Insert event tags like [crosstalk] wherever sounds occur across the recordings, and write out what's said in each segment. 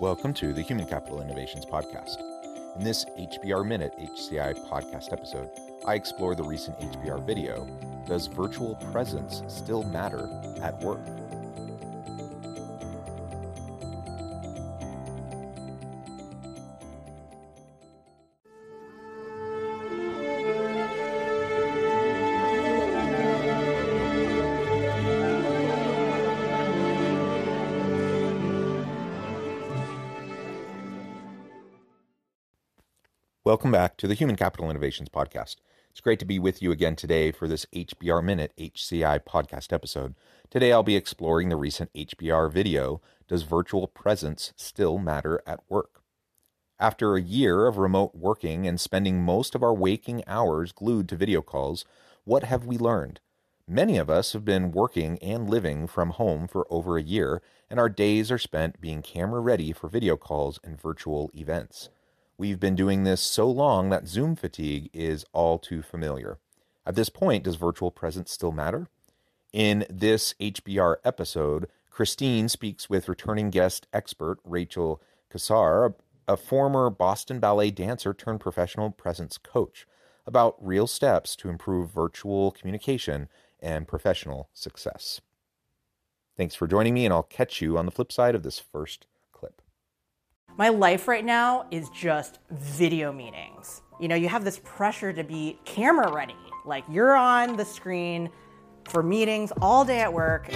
Welcome to the Human Capital Innovations Podcast. In this HBR Minute HCI podcast episode, I explore the recent HBR video Does virtual presence still matter at work? Welcome back to the Human Capital Innovations Podcast. It's great to be with you again today for this HBR Minute HCI podcast episode. Today I'll be exploring the recent HBR video Does Virtual Presence Still Matter at Work? After a year of remote working and spending most of our waking hours glued to video calls, what have we learned? Many of us have been working and living from home for over a year, and our days are spent being camera ready for video calls and virtual events. We've been doing this so long that Zoom fatigue is all too familiar. At this point, does virtual presence still matter? In this HBR episode, Christine speaks with returning guest expert Rachel Cossar, a former Boston Ballet dancer turned professional presence coach, about real steps to improve virtual communication and professional success. Thanks for joining me, and I'll catch you on the flip side of this first my life right now is just video meetings. You know, you have this pressure to be camera ready. Like you're on the screen for meetings all day at work.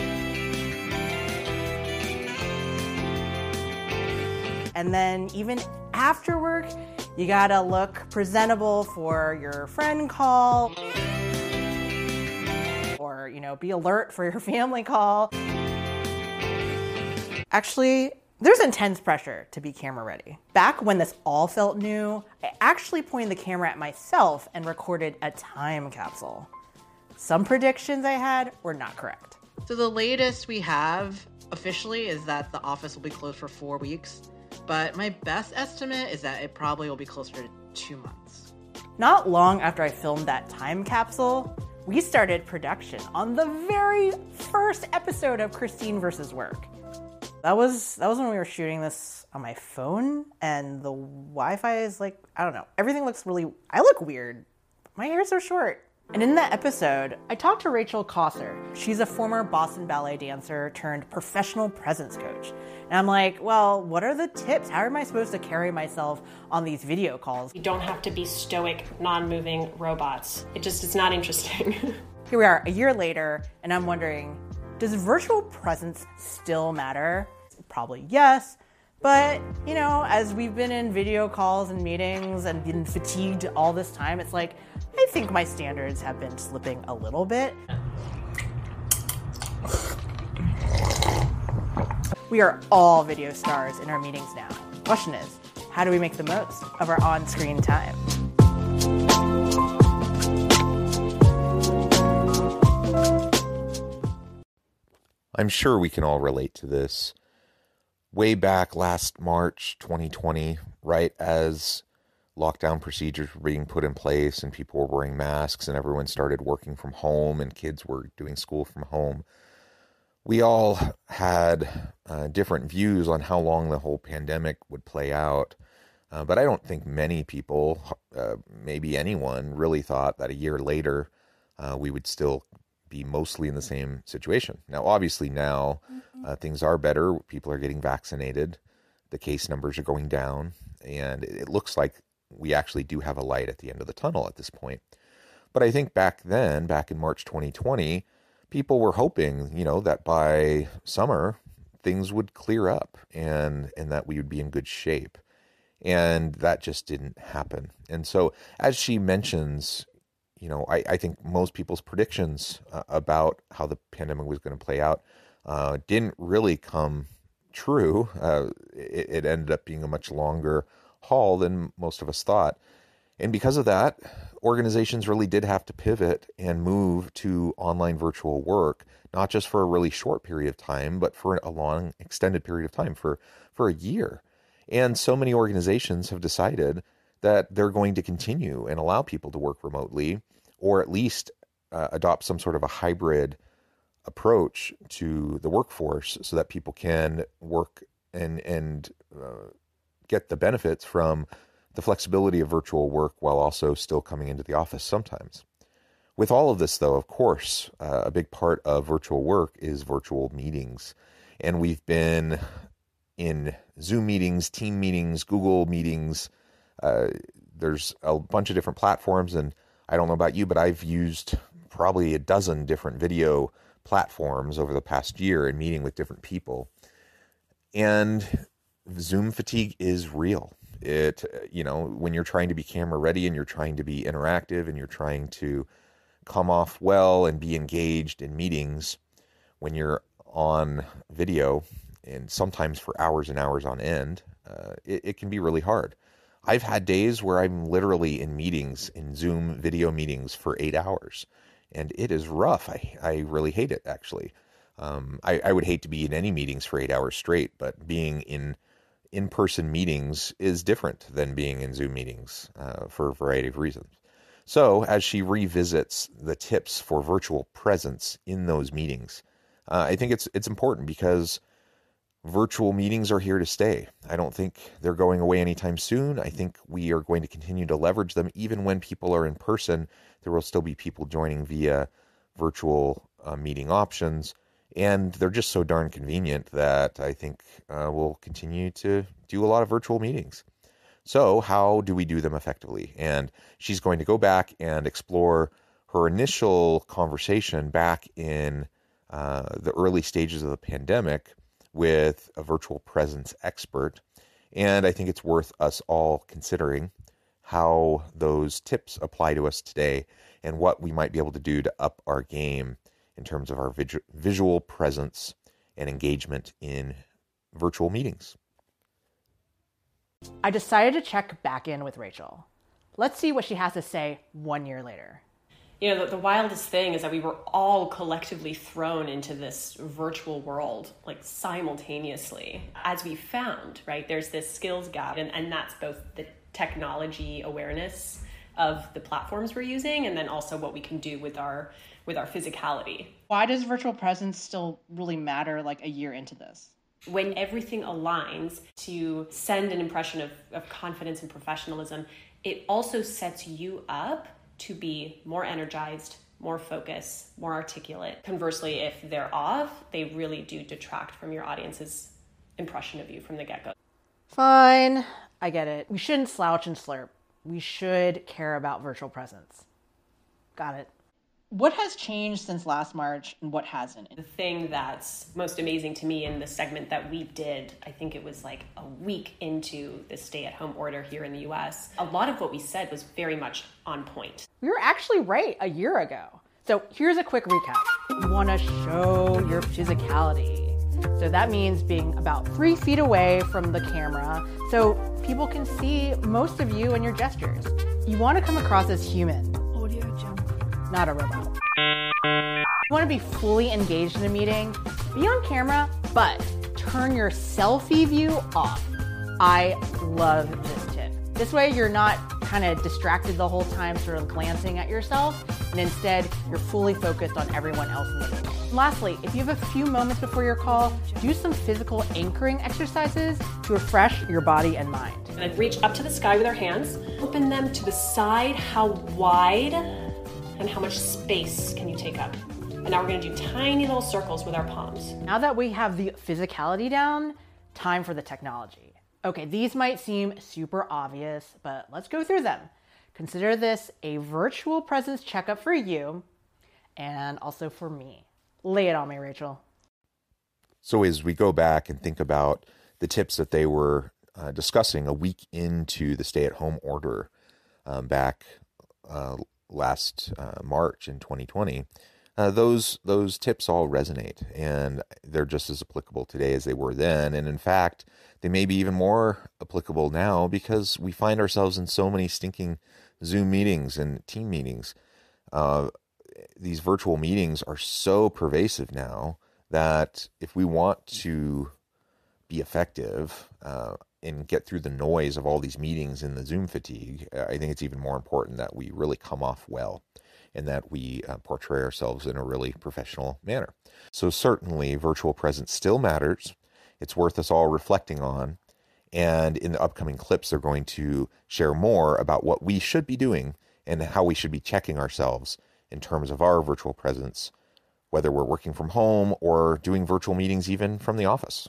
And then even after work, you gotta look presentable for your friend call or, you know, be alert for your [laughs] family call. Actually, there's intense pressure to be camera ready. Back when this all felt new, I actually pointed the camera at myself and recorded a time capsule. Some predictions I had were not correct. So the latest we have officially is that the office will be closed for four weeks, but my best estimate is that it probably will be closer to two months. Not long after I filmed that time capsule, we started production on the very first episode of Christine versus Work. That was that was when we were shooting this on my phone, and the Wi-Fi is like I don't know. Everything looks really. I look weird. My hair is so short. And in that episode, I talked to Rachel Cossar. She's a former Boston Ballet dancer turned professional presence coach. And I'm like, well, what are the tips? How am I supposed to carry myself on these video calls? You don't have to be stoic, non moving robots. It just is not interesting. [laughs] Here we are a year later, and I'm wondering does virtual presence still matter? Probably yes. But, you know, as we've been in video calls and meetings and been fatigued all this time, it's like, I think my standards have been slipping a little bit. We are all video stars in our meetings now. Question is, how do we make the most of our on screen time? I'm sure we can all relate to this. Way back last March 2020, right as lockdown procedures were being put in place and people were wearing masks and everyone started working from home and kids were doing school from home, we all had uh, different views on how long the whole pandemic would play out. Uh, but I don't think many people, uh, maybe anyone, really thought that a year later uh, we would still be mostly in the same situation. Now, obviously, now mm-hmm. uh, things are better. People are getting vaccinated. The case numbers are going down, and it looks like we actually do have a light at the end of the tunnel at this point. But I think back then, back in March 2020, people were hoping, you know, that by summer things would clear up and and that we would be in good shape. And that just didn't happen. And so, as she mentions, you know, I, I think most people's predictions uh, about how the pandemic was going to play out uh, didn't really come true. Uh, it, it ended up being a much longer haul than most of us thought. And because of that, organizations really did have to pivot and move to online virtual work, not just for a really short period of time, but for a long, extended period of time, for, for a year. And so many organizations have decided that they're going to continue and allow people to work remotely or at least uh, adopt some sort of a hybrid approach to the workforce so that people can work and and uh, get the benefits from the flexibility of virtual work while also still coming into the office sometimes. With all of this, though, of course, uh, a big part of virtual work is virtual meetings. And we've been in Zoom meetings, team meetings, Google meetings. Uh, there's a bunch of different platforms. And I don't know about you, but I've used probably a dozen different video platforms over the past year in meeting with different people. And Zoom fatigue is real. It, you know, when you're trying to be camera ready and you're trying to be interactive and you're trying to come off well and be engaged in meetings, when you're on video and sometimes for hours and hours on end, uh, it, it can be really hard. I've had days where I'm literally in meetings, in Zoom video meetings for eight hours, and it is rough. I, I really hate it, actually. Um, I, I would hate to be in any meetings for eight hours straight, but being in in person meetings is different than being in Zoom meetings uh, for a variety of reasons. So, as she revisits the tips for virtual presence in those meetings, uh, I think it's it's important because virtual meetings are here to stay. I don't think they're going away anytime soon. I think we are going to continue to leverage them even when people are in person. There will still be people joining via virtual uh, meeting options and they're just so darn convenient that I think uh, we'll continue to do a lot of virtual meetings. So, how do we do them effectively? And she's going to go back and explore her initial conversation back in uh, the early stages of the pandemic with a virtual presence expert. And I think it's worth us all considering how those tips apply to us today and what we might be able to do to up our game in terms of our visual presence and engagement in virtual meetings. I decided to check back in with Rachel. Let's see what she has to say one year later. You know, the, the, wildest thing is that we were all collectively thrown into this virtual world, like simultaneously, as we found, right? There's this skills gap, and, and that's both the technology awareness of the platforms we're using and then also what we can do with our with our physicality. Why does virtual presence still really matter like a year into this? When everything aligns to send an impression of, of confidence and professionalism, it also sets you up to be more energized, more focused, more articulate. Conversely, if they're off, they really do detract from your audience's impression of you from the get go. Fine, I get it. We shouldn't slouch and slurp. We should care about virtual presence. Got it. What has changed since last March and what hasn't? The thing that's most amazing to me in the segment that we did, I think it was like a week into the stay at home order here in the US, a lot of what we said was very much on point. We were actually right a year ago. So here's a quick recap. You want to show your physicality. So that means being about three feet away from the camera so people can see most of you and your gestures. You want to come across as human not a robot. You want to be fully engaged in a meeting? Be on camera, but turn your selfie view off. I love this tip. This way, you're not kind of distracted the whole time, sort of glancing at yourself, and instead, you're fully focused on everyone else in the meeting. lastly, if you have a few moments before your call, do some physical anchoring exercises to refresh your body and mind. And reach up to the sky with our hands, open them to the side. How wide and how much space can you take up. And now we're gonna do tiny little circles with our palms. Now that we have the physicality down, time for the technology. Okay, these might seem super obvious, but let's go through them. Consider this a virtual presence checkup for you and also for me. Lay it on me, Rachel. So, as we go back and think about the tips that they were uh, discussing a week into the stay at home order um, back uh, last uh, March in 2020, uh, those those tips all resonate, and they're just as applicable today as they were then. And in fact, they may be even more applicable now because we find ourselves in so many stinking Zoom meetings and team meetings. Uh, these virtual meetings are so pervasive now that if we want to be effective uh, and get through the noise of all these meetings and the Zoom fatigue, I think it's even more important that we really come off well and that we uh, portray ourselves in a really professional manner. So, certainly, virtual presence still matters. It's worth us all reflecting on. And in the upcoming clips, they're going to share more about what we should be doing and how we should be checking ourselves in terms of our virtual presence, whether we're working from home or doing virtual meetings even from the office.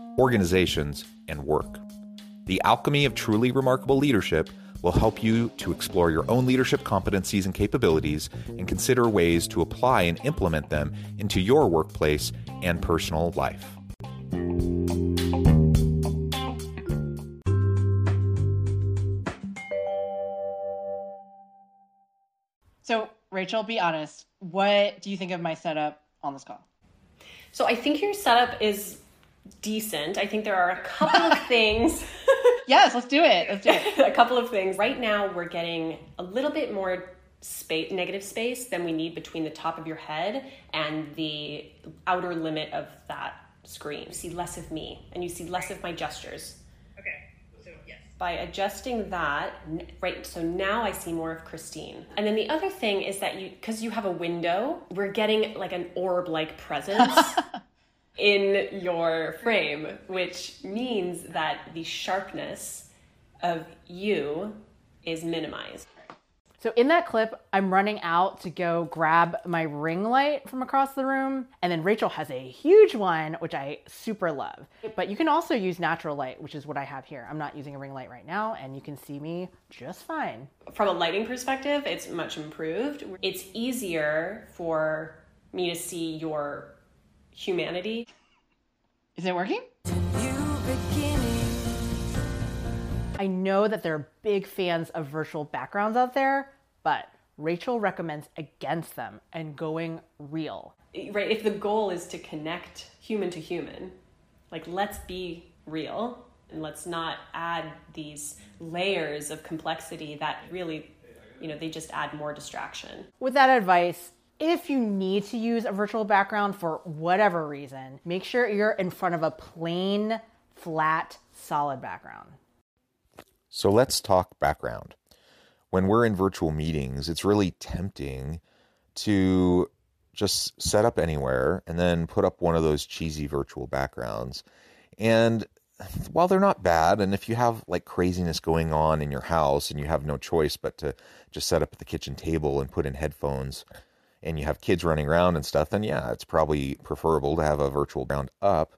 organizations, and work. The Alchemy of Truly Remarkable Leadership will help you to explore your own leadership competencies and capabilities and consider ways to apply and implement them into your workplace and personal life. So, Rachel, be honest. What do you think of my setup on this call? So, I think your setup is decent. I think there are a couple of [laughs] things. yes, let's do it. Let's do it. [laughs] a couple of things. Right now, we're getting a little bit more space, negative space than we need between the top of your head and the outer limit of that screen. You see less of me and you see less of my gestures. Okay, so yes. By adjusting that, right, so now I see more of Christine. And then the other thing is that you, because you have a window, we're getting like an orb like presence. [laughs] in your frame, which means that the sharpness of you is minimized. So in that clip, I'm running out to go grab my ring light from across the room, and then Rachel has a huge one, which I super love. But you can also use natural light, which is what I have here. I'm not using a ring light right now, and you can see me just fine. From a lighting perspective, it's much improved. It's easier for me to see your humanity. Is it working? I know that there are big fans of virtual backgrounds out there, but Rachel recommends against them and going real. Right, if the goal is to connect human to human, like let's be real and let's not add these layers of complexity that really, you know, they just add more distraction. With that advice, if you need to use a virtual background for whatever reason, make sure you're in front of a plain, flat, solid background. So let's talk background. When we're in virtual meetings, it's really tempting to just set up anywhere and then put up one of those cheesy virtual backgrounds. And while they're not bad, and if you have like craziness going on in your house and you have no choice but to just set up at the kitchen table and put in headphones, and you have kids running around and stuff, then yeah, it's probably preferable to have a virtual ground up.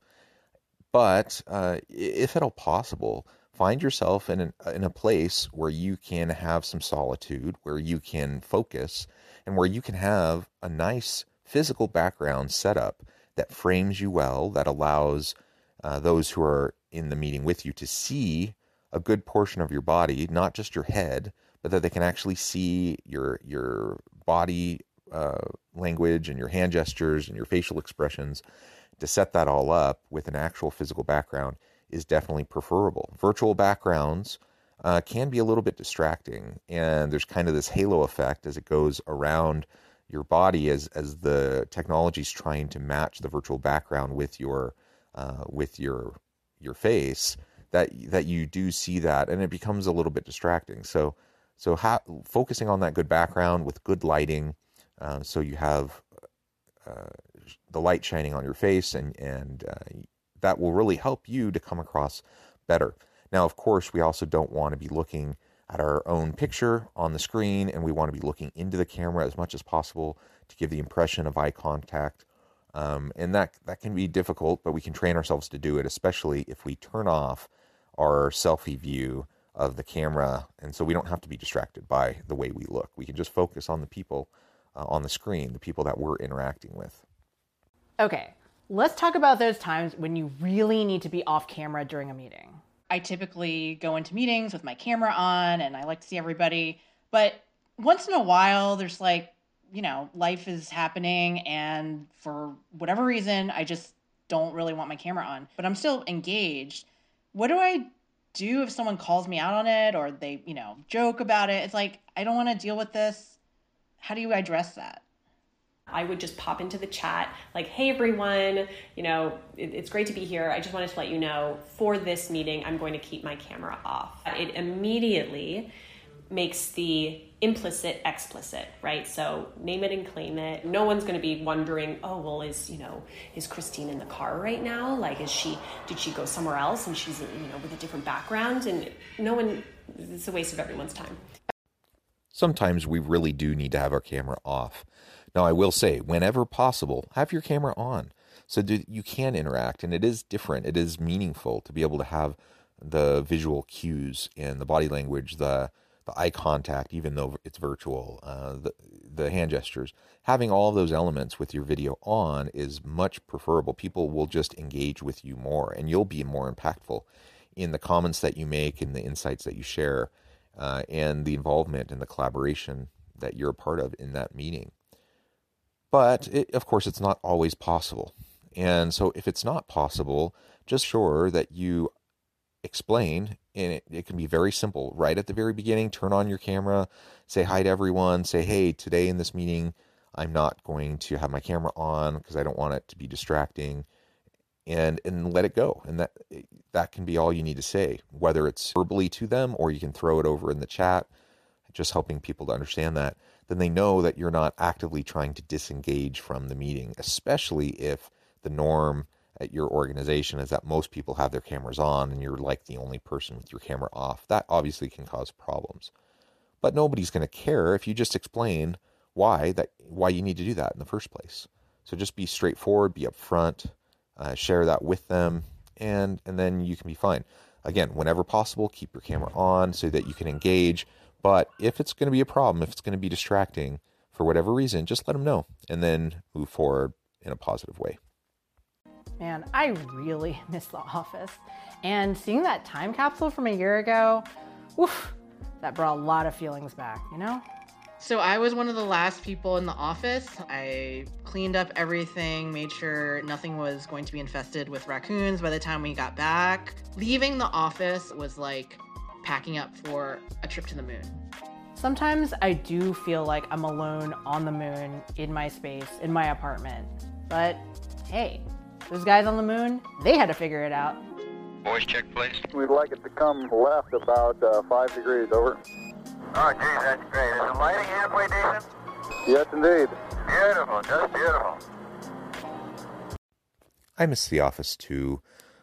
But uh, if at all possible, find yourself in an, in a place where you can have some solitude, where you can focus, and where you can have a nice physical background set up that frames you well, that allows uh, those who are in the meeting with you to see a good portion of your body, not just your head, but that they can actually see your your body uh, language and your hand gestures and your facial expressions to set that all up with an actual physical background is definitely preferable. Virtual backgrounds uh, can be a little bit distracting, and there's kind of this halo effect as it goes around your body as as the technology is trying to match the virtual background with your uh, with your your face that that you do see that and it becomes a little bit distracting so so ha- focusing on that good background with good lighting uh, so you have uh, the light shining on your face and and uh, that will really help you to come across better. Now of course we also don't want to be looking at our own picture on the screen and we want to be looking into the camera as much as possible to give the impression of eye contact. Um, and that that can be difficult but we can train ourselves to do it especially if we turn off our selfie view of the camera. And so we don't have to be distracted by the way we look. We can just focus on the people uh, on the screen the people that we're interacting with Okay, let's talk about those times when you really need to be off camera during a meeting. I typically go into meetings with my camera on and I like to see everybody. But once in a while, there's like, you know, life is happening. And for whatever reason, I just don't really want my camera on, but I'm still engaged. What do I do if someone calls me out on it or they, you know, joke about it? It's like, I don't want to deal with this. How do you address that? I would just pop into the chat, like, hey everyone, you know, it, it's great to be here. I just wanted to let you know for this meeting, I'm going to keep my camera off. It immediately makes the implicit explicit, right? So name it and claim it. No one's going to be wondering, oh, well, is, you know, is Christine in the car right now? Like, is she, did she go somewhere else and she's, you know, with a different background? And no one, it's a waste of everyone's time. Sometimes we really do need to have our camera off now, I will say, whenever possible, have your camera on so that you can interact. And it is different, it is meaningful to be able to have the visual cues and the body language, the the eye contact, even though it's virtual, uh, the the hand gestures, having all those elements with your video on is much preferable. People will just engage with you more, and you'll be more impactful in the comments that you make and the insights that you share, uh, and the involvement and the collaboration that you're a part of in that meeting. But it, of course, it's not always possible. And so, if it's not possible, just sure that you explain, and it, it can be very simple. Right at the very beginning, turn on your camera, say hi to everyone, say, hey, today in this meeting, I'm not going to have my camera on because I don't want it to be distracting and and let it go and that that can be all you need to say whether it's verbally to them or you can throw it over in the chat just helping people to understand that then they know that you're not actively trying to disengage from the meeting, especially if the norm at your organization is that most people have their cameras on and you're like the only person with your camera off. That obviously can cause problems. But nobody's going to care if you just explain why that why you need to do that in the first place. So just be straightforward, be upfront, uh, share that with them, and and then you can be fine. Again, whenever possible, keep your camera on so that you can engage but if it's going to be a problem, if it's going to be distracting for whatever reason, just let them know and then move forward in a positive way. Man, I really [laughs] miss The Office. And seeing that time capsule from a year ago, oof, that brought a lot of feelings back, you know? So I was one of the last people in the office. I cleaned up everything, made sure nothing was going to be infested with raccoons by the time we got back. Leaving the office was like packing up for a trip to the moon. Sometimes I do feel like I'm alone on the moon in my space, in my apartment. But hey, those guys on the moon, they had to figure it out. Voice check, please. We'd like it to come left about uh, five degrees over. Oh, geez, that's great. Is the lighting halfway decent? Yes, indeed. Beautiful, just beautiful. I miss the office too.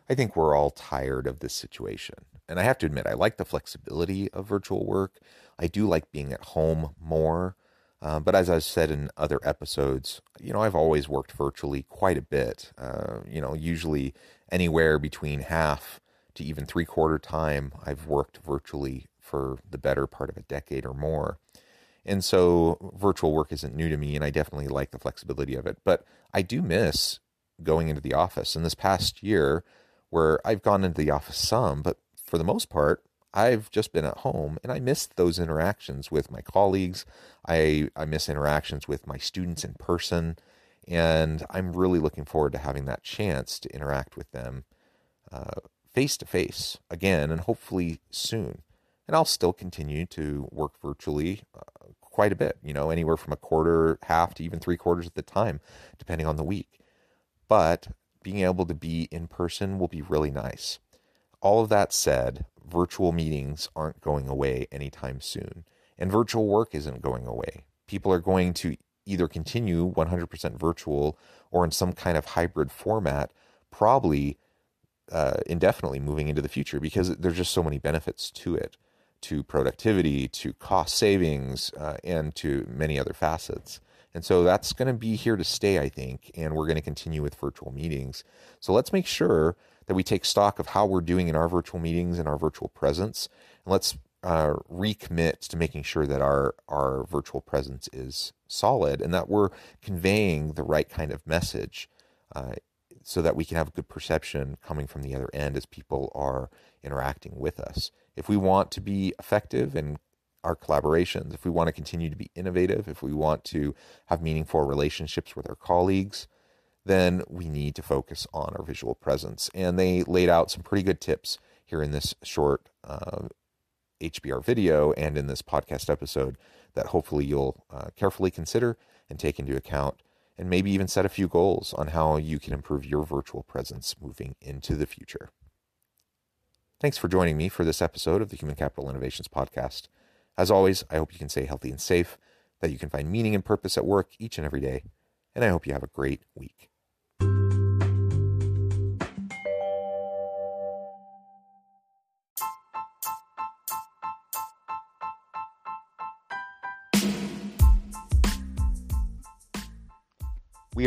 I think we're all tired of this situation. And I have to admit, I like the flexibility of virtual work. I do like being at home more. Uh, but as I've said in other episodes, you know, I've always worked virtually quite a bit. Uh, you know, usually anywhere between half to even three quarter time, I've worked virtually for the better part of a decade or more. And so virtual work isn't new to me, and I definitely like the flexibility of it. But I do miss going into the office. And this past year, where I've gone into the office some, but for the most part, I've just been at home and I miss those interactions with my colleagues. I, I miss interactions with my students in person. And I'm really looking forward to having that chance to interact with them uh, face to face again and hopefully soon. And I'll still continue to work virtually uh, quite a bit, you know, anywhere from a quarter, half to even three quarters at the time, depending on the week. But being able to be in person will be really nice. All of that said, virtual meetings aren't going away anytime soon, and virtual work isn't going away. People are going to either continue 100% virtual or in some kind of hybrid format, probably uh, indefinitely moving into the future because there's just so many benefits to it to productivity, to cost savings, uh, and to many other facets. And so that's going to be here to stay, I think, and we're going to continue with virtual meetings. So let's make sure that we take stock of how we're doing in our virtual meetings and our virtual presence, and let's uh, recommit to making sure that our our virtual presence is solid and that we're conveying the right kind of message, uh, so that we can have a good perception coming from the other end as people are interacting with us. If we want to be effective in our collaborations, if we want to continue to be innovative, if we want to have meaningful relationships with our colleagues, then we need to focus on our visual presence. And they laid out some pretty good tips here in this short uh, HBR video and in this podcast episode that hopefully you'll uh, carefully consider and take into account, and maybe even set a few goals on how you can improve your virtual presence moving into the future. Thanks for joining me for this episode of the Human Capital Innovations Podcast. As always, I hope you can stay healthy and safe, that you can find meaning and purpose at work each and every day, and I hope you have a great week.